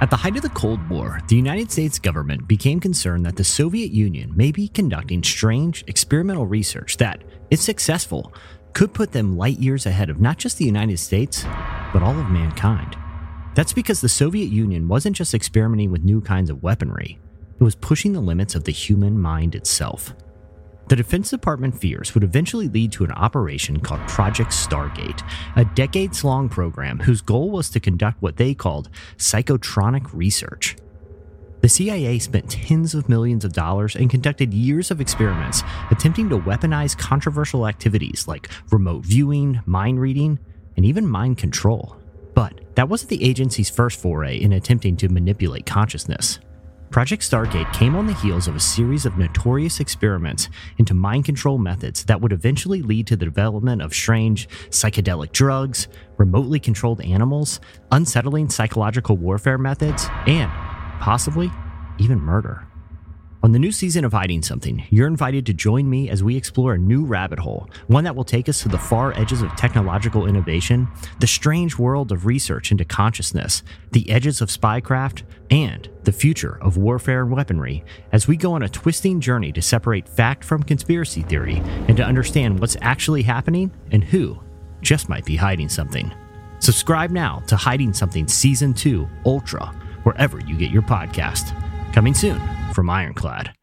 At the height of the Cold War, the United States government became concerned that the Soviet Union may be conducting strange experimental research that, if successful, could put them light years ahead of not just the United States, but all of mankind. That's because the Soviet Union wasn't just experimenting with new kinds of weaponry, it was pushing the limits of the human mind itself. The Defense Department fears would eventually lead to an operation called Project Stargate, a decades long program whose goal was to conduct what they called psychotronic research. The CIA spent tens of millions of dollars and conducted years of experiments attempting to weaponize controversial activities like remote viewing, mind reading, and even mind control. But that wasn't the agency's first foray in attempting to manipulate consciousness. Project Stargate came on the heels of a series of notorious experiments into mind control methods that would eventually lead to the development of strange psychedelic drugs, remotely controlled animals, unsettling psychological warfare methods, and, possibly, even murder. On the new season of Hiding Something, you're invited to join me as we explore a new rabbit hole, one that will take us to the far edges of technological innovation, the strange world of research into consciousness, the edges of spycraft, and the future of warfare and weaponry as we go on a twisting journey to separate fact from conspiracy theory and to understand what's actually happening and who just might be hiding something. Subscribe now to Hiding Something Season 2 Ultra, wherever you get your podcast. Coming soon from Ironclad.